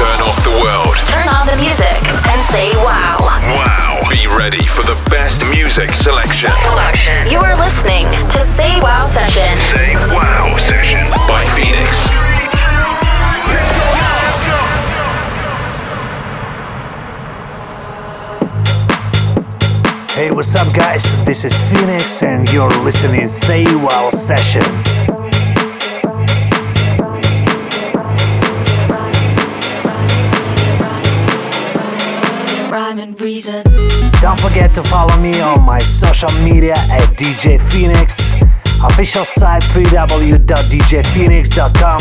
Turn off the world. Turn on the music and say wow. Wow. Be ready for the best music selection. You are listening to Say Wow Session. Say Wow Session by Phoenix. Hey, what's up, guys? This is Phoenix, and you're listening Say Wow Sessions. Reason. Don't forget to follow me on my social media at DJ Phoenix, official site www.djphoenix.com.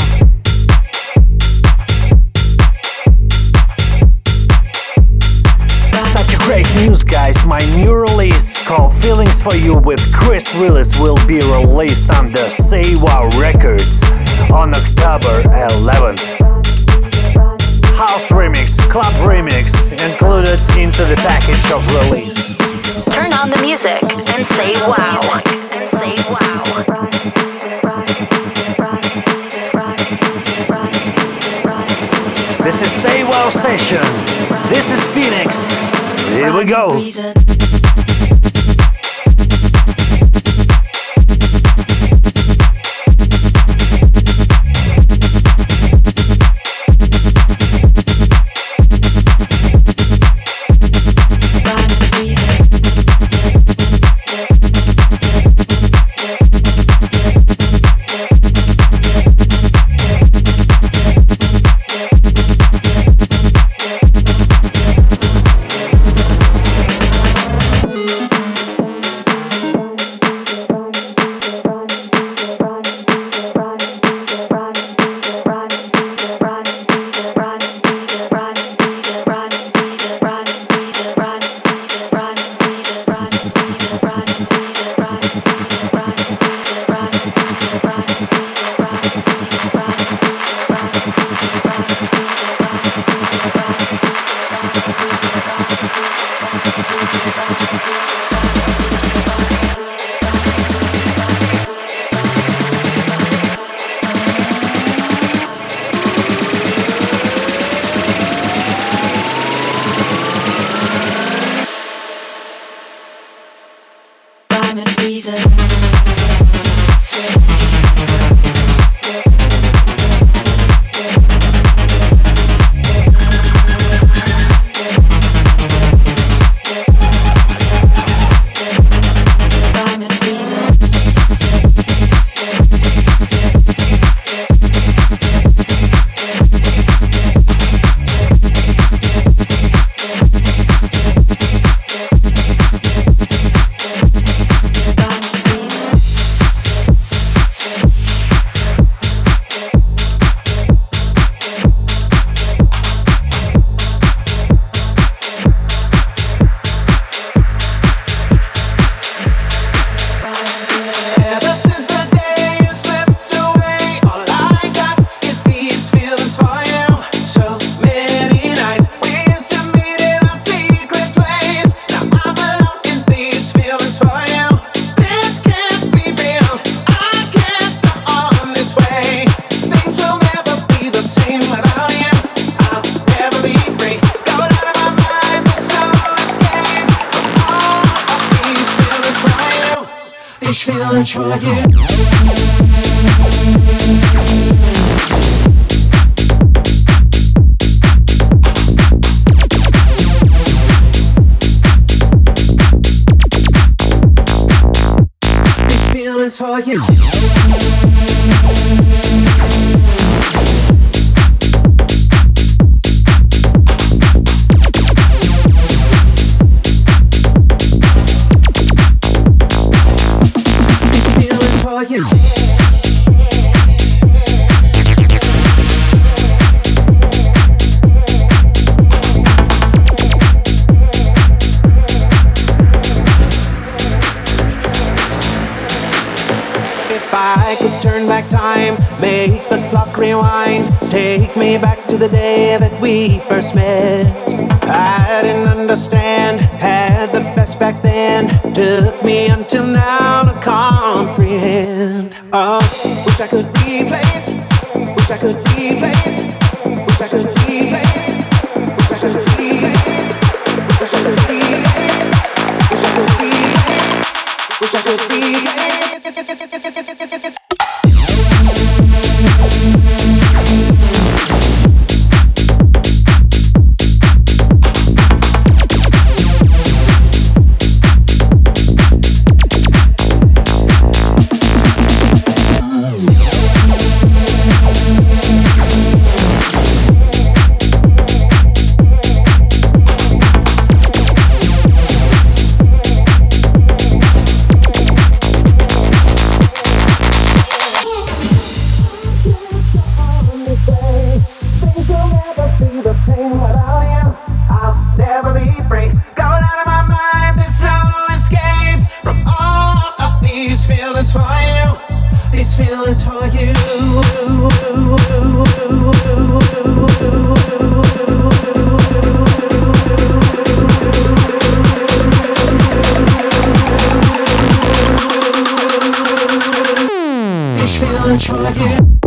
Great news, guys! My new release called Feelings for You with Chris Willis will be released on the Wow Records on October 11th. House remix, club remix included into the package of release. Turn on the music and say wow. And say wow. This is Say Wow Session. This is Phoenix. Here we go. Reason. for you. rewind. Take me back to the day that we first met. I didn't understand, had the best back then. Took me until now to comprehend. Oh, wish I could replace, wish I could replace, wish I could replace, wish I could replace, wish I could replace, wish I could replace, wish I could replace. Like this,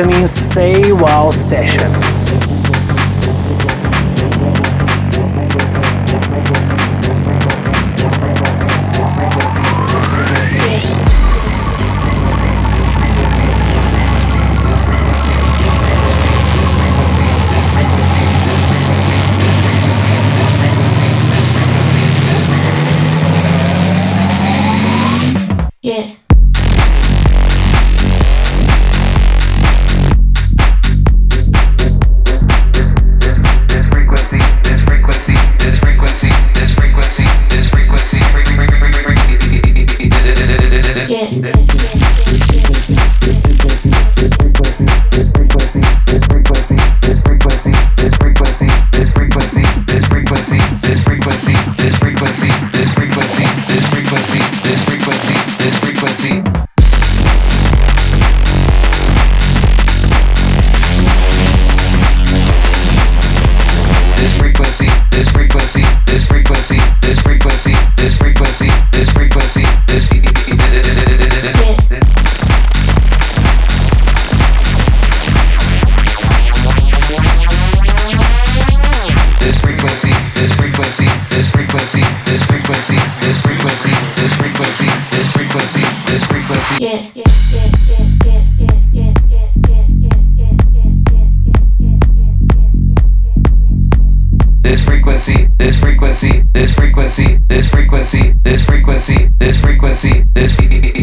listening Say Wow Session. this frequency, this frequency, this frequency, this frequency, this frequency, this frequency.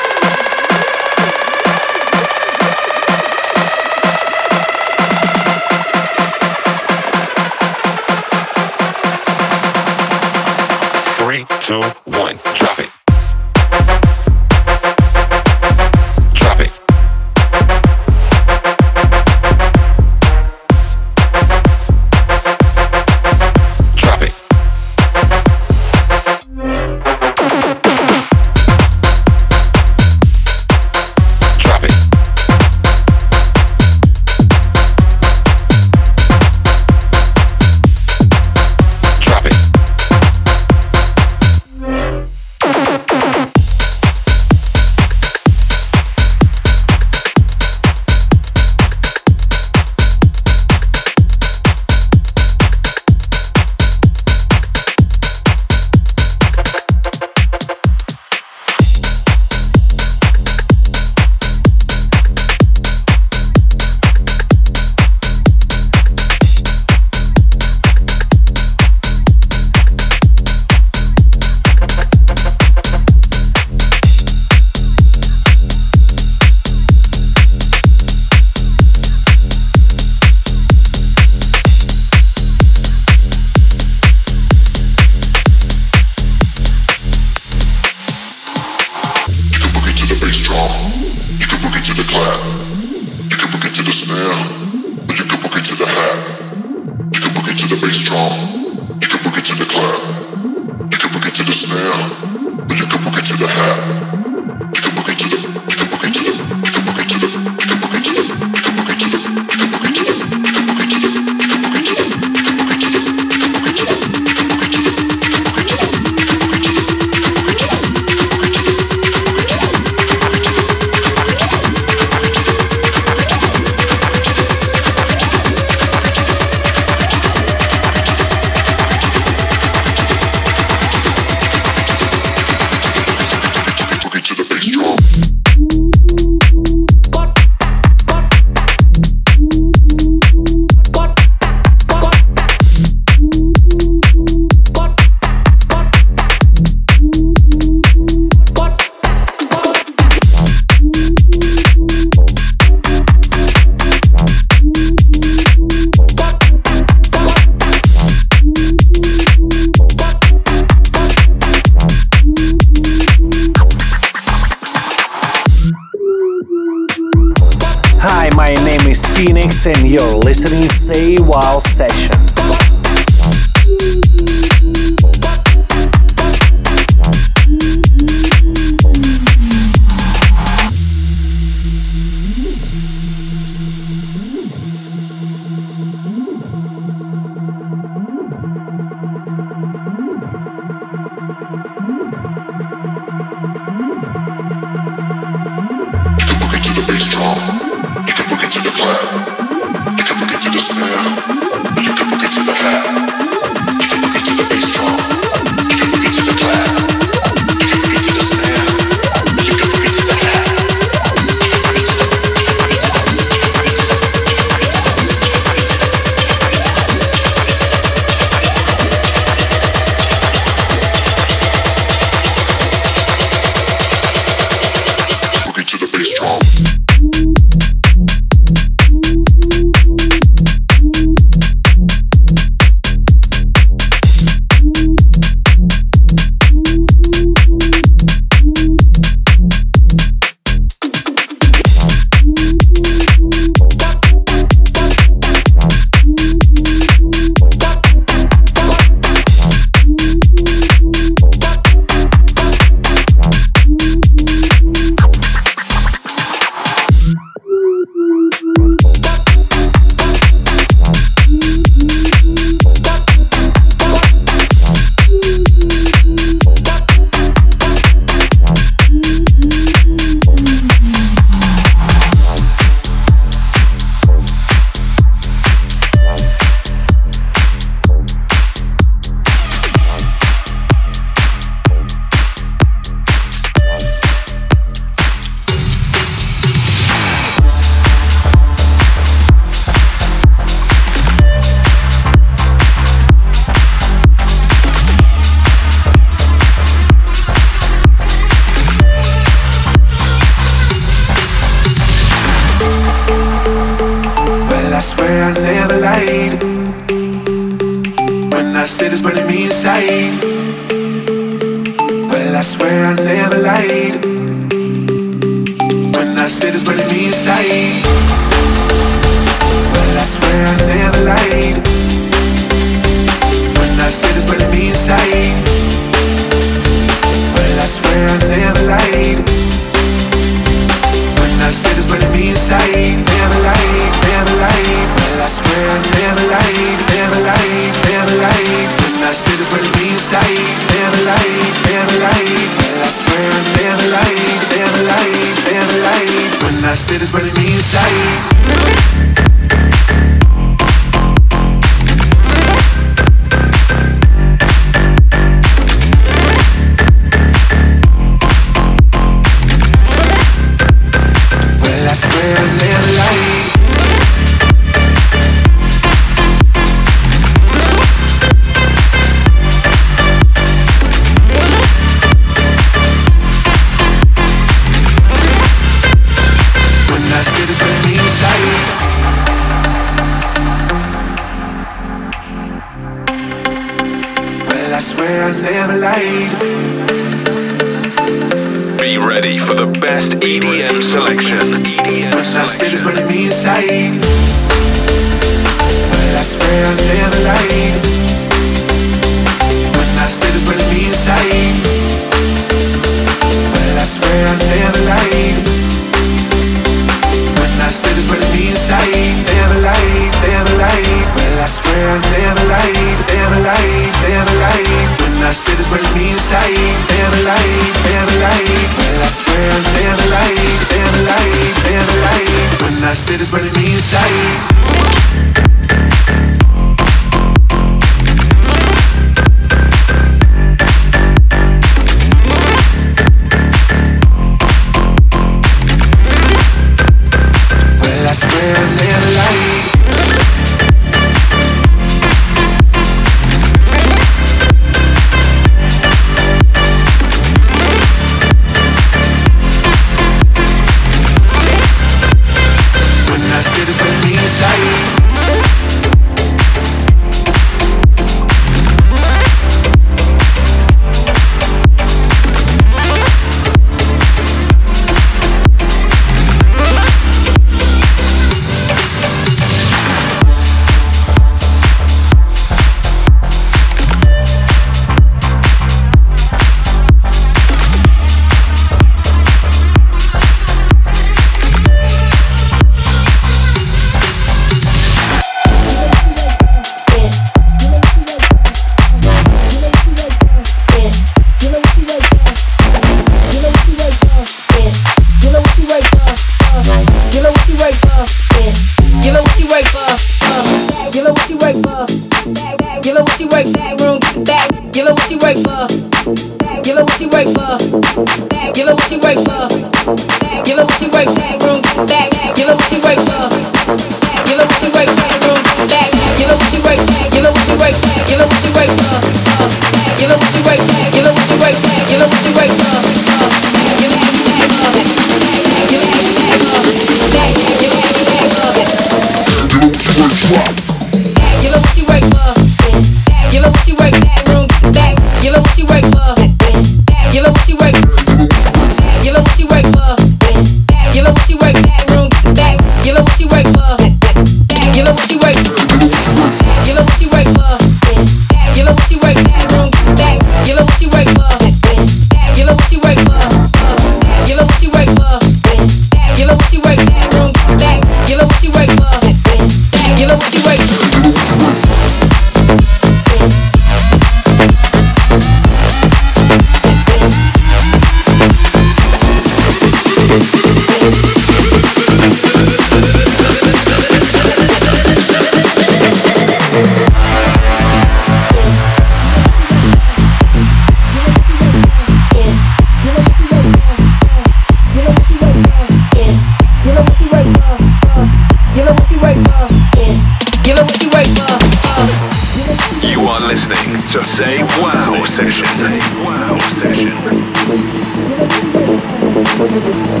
Give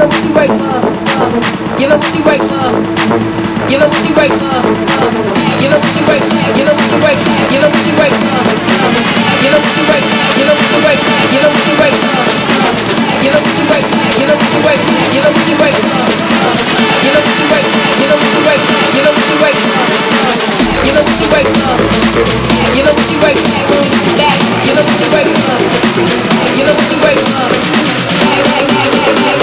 it what You know what you wake up. You know what you wake up. Thank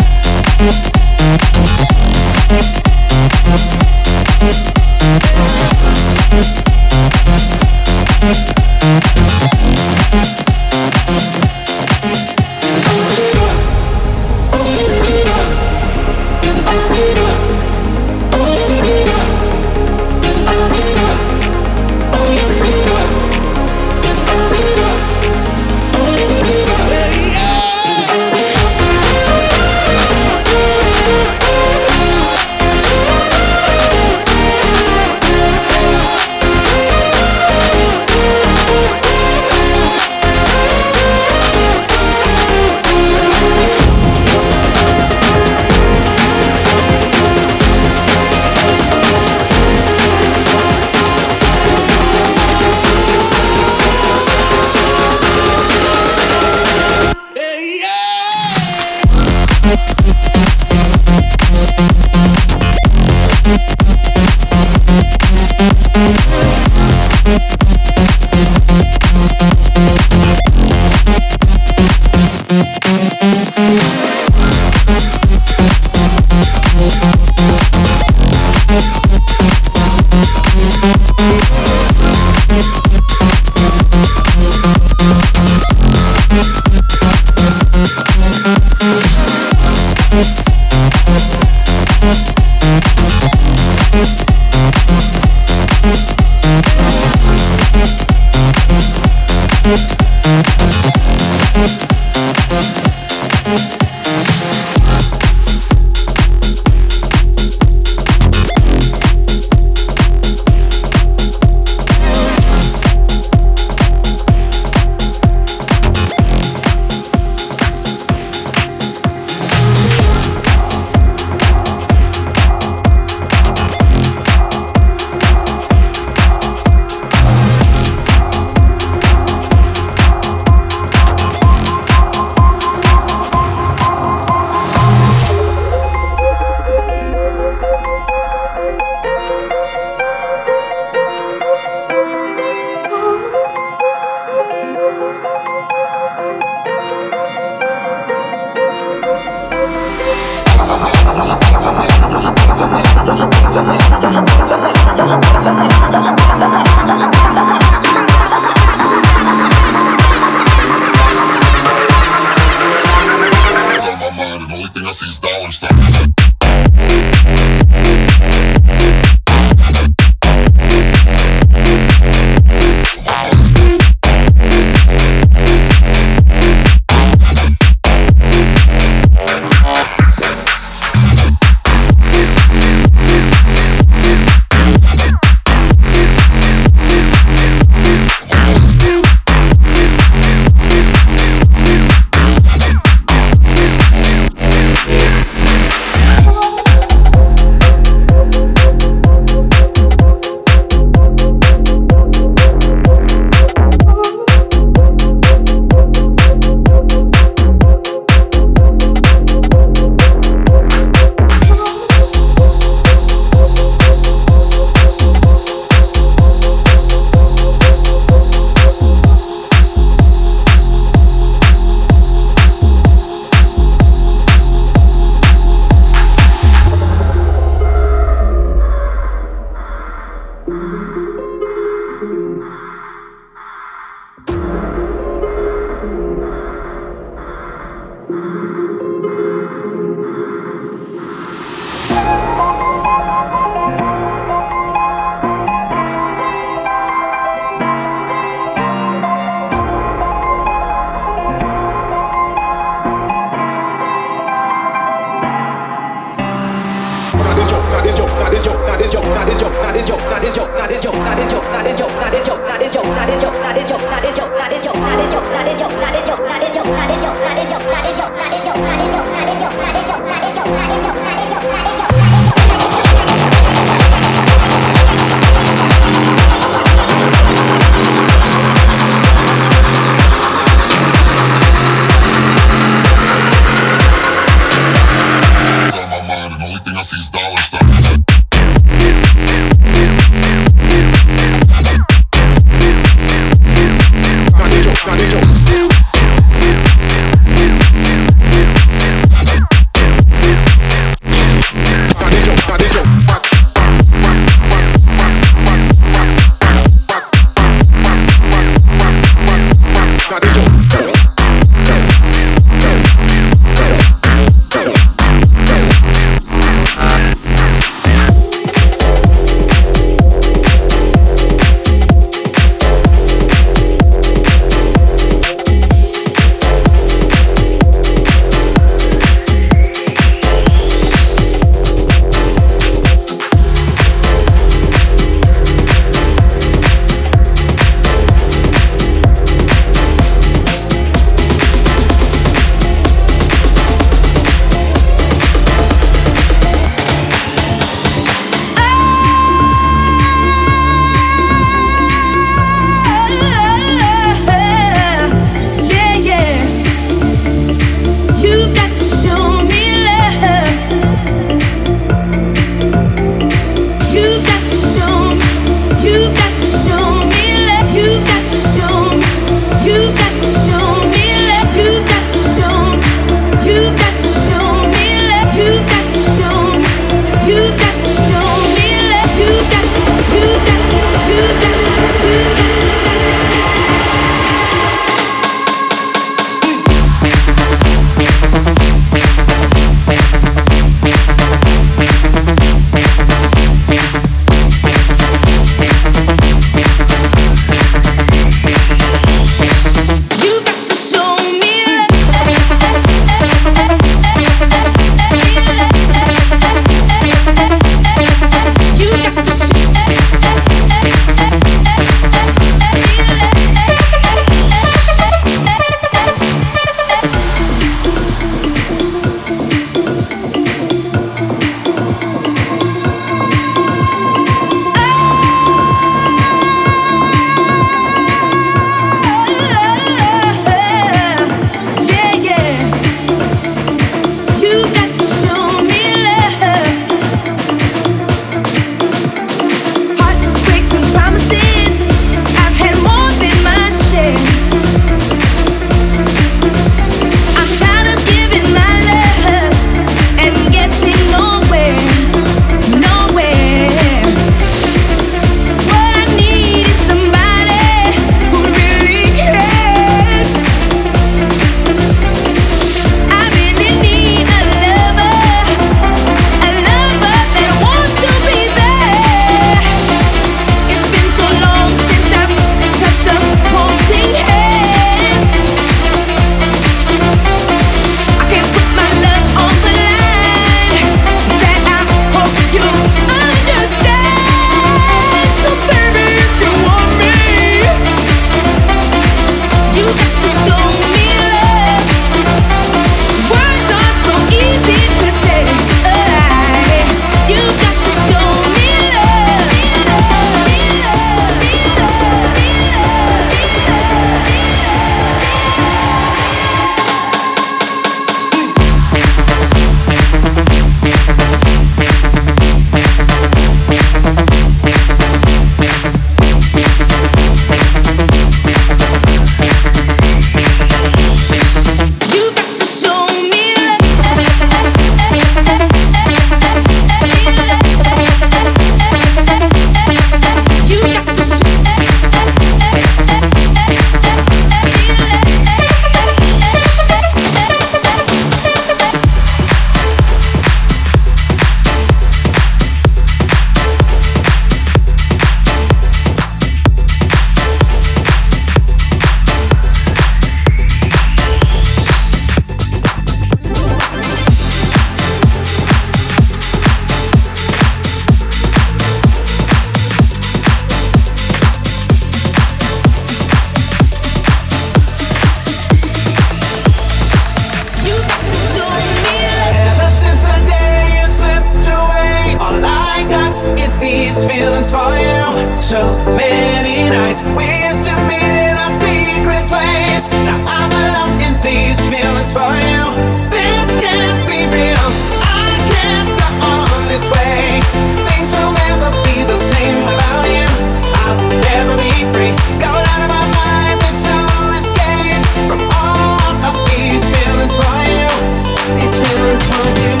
These feelings for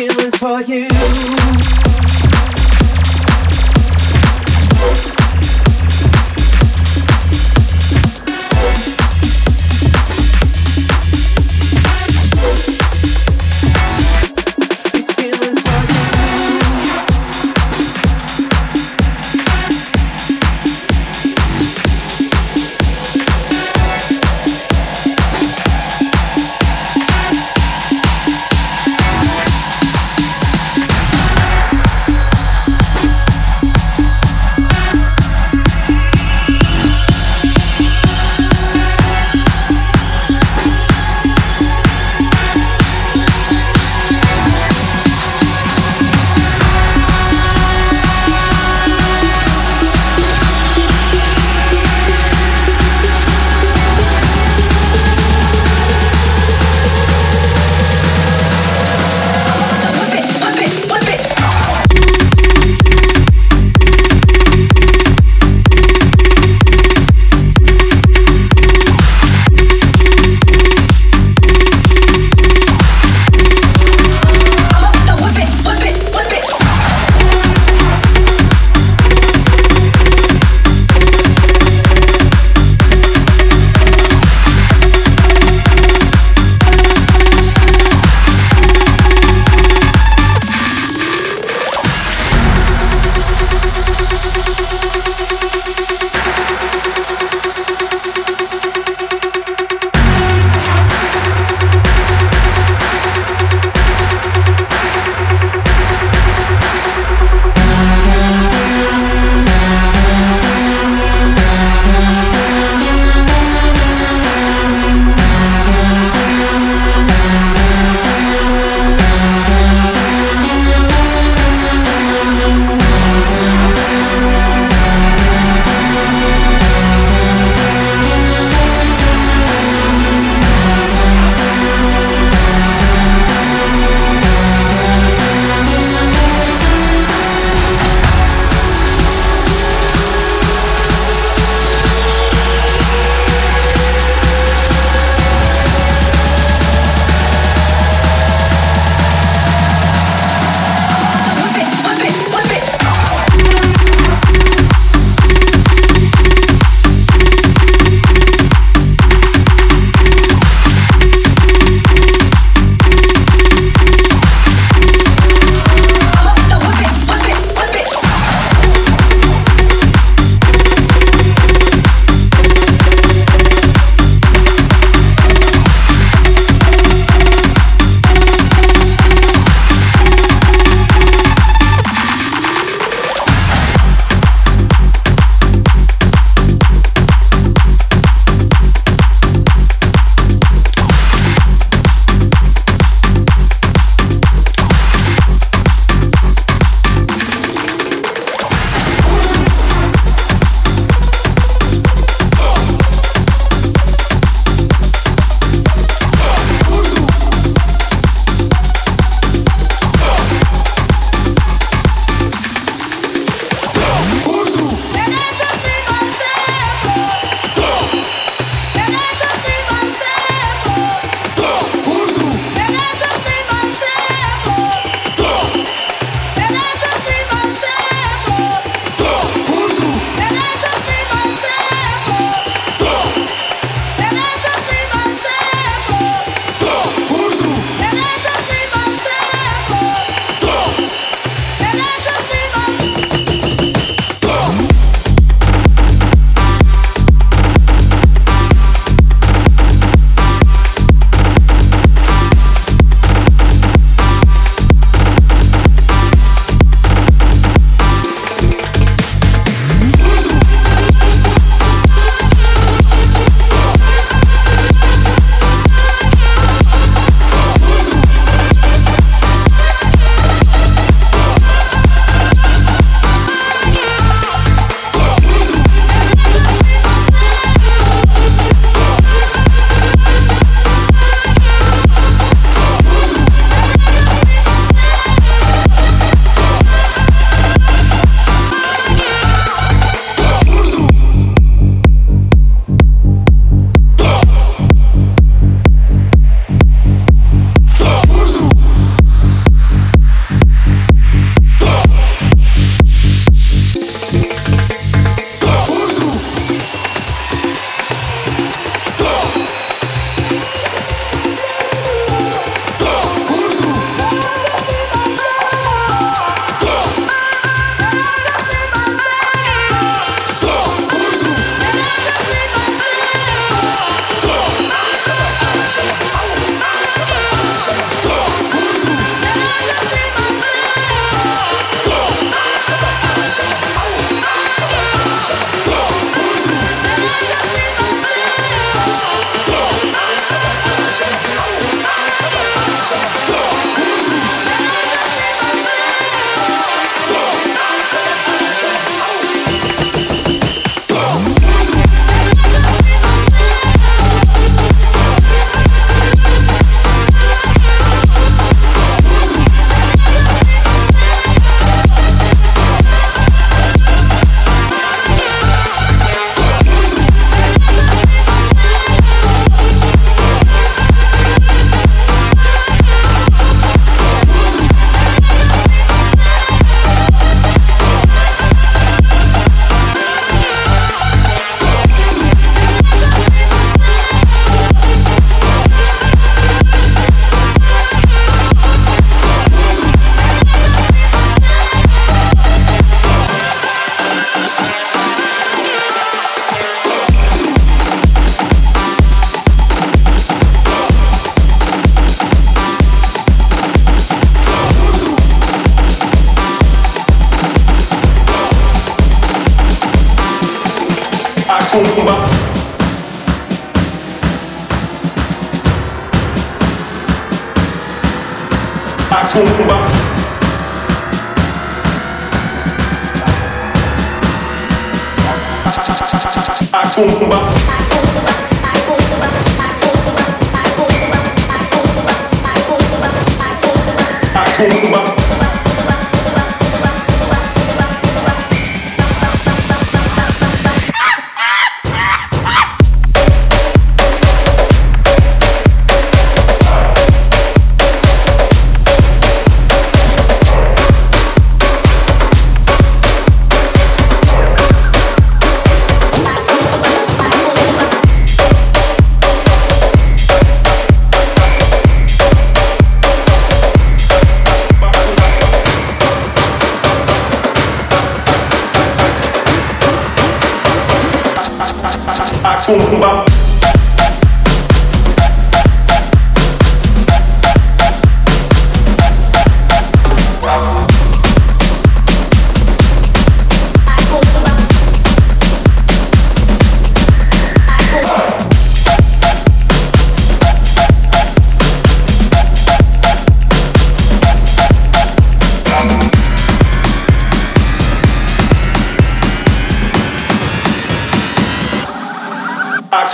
feelings for you.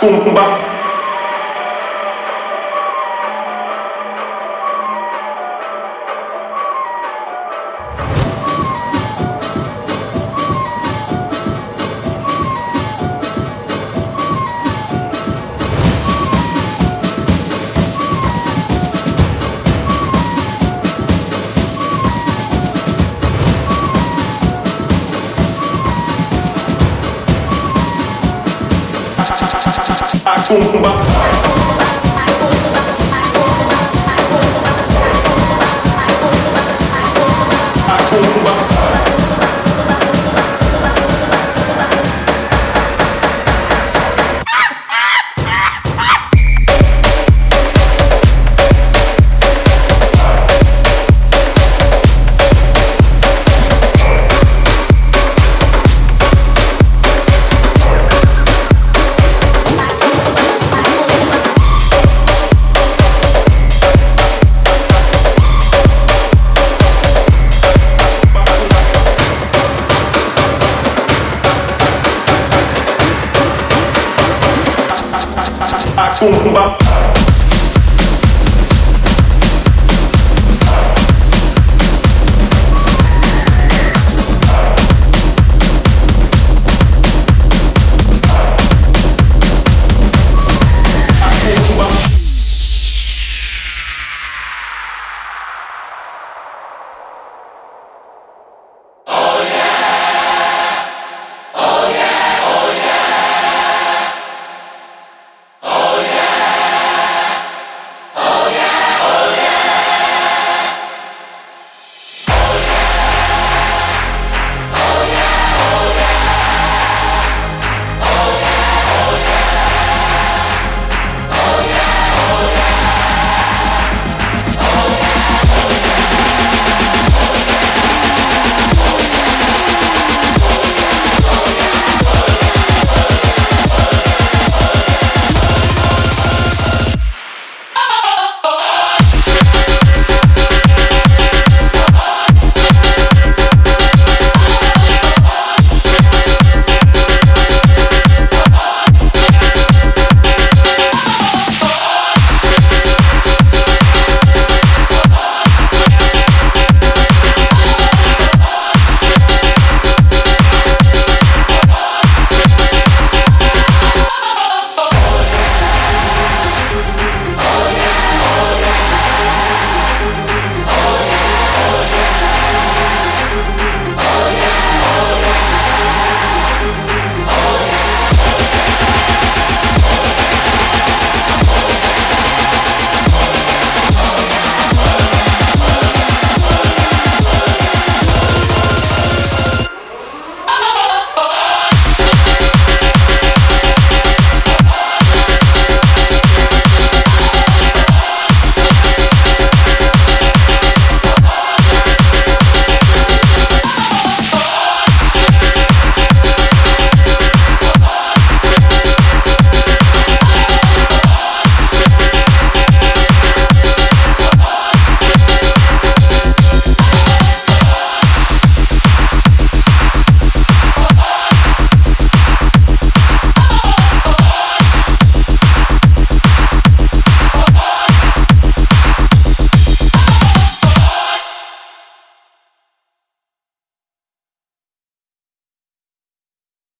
Zumba. Tumba.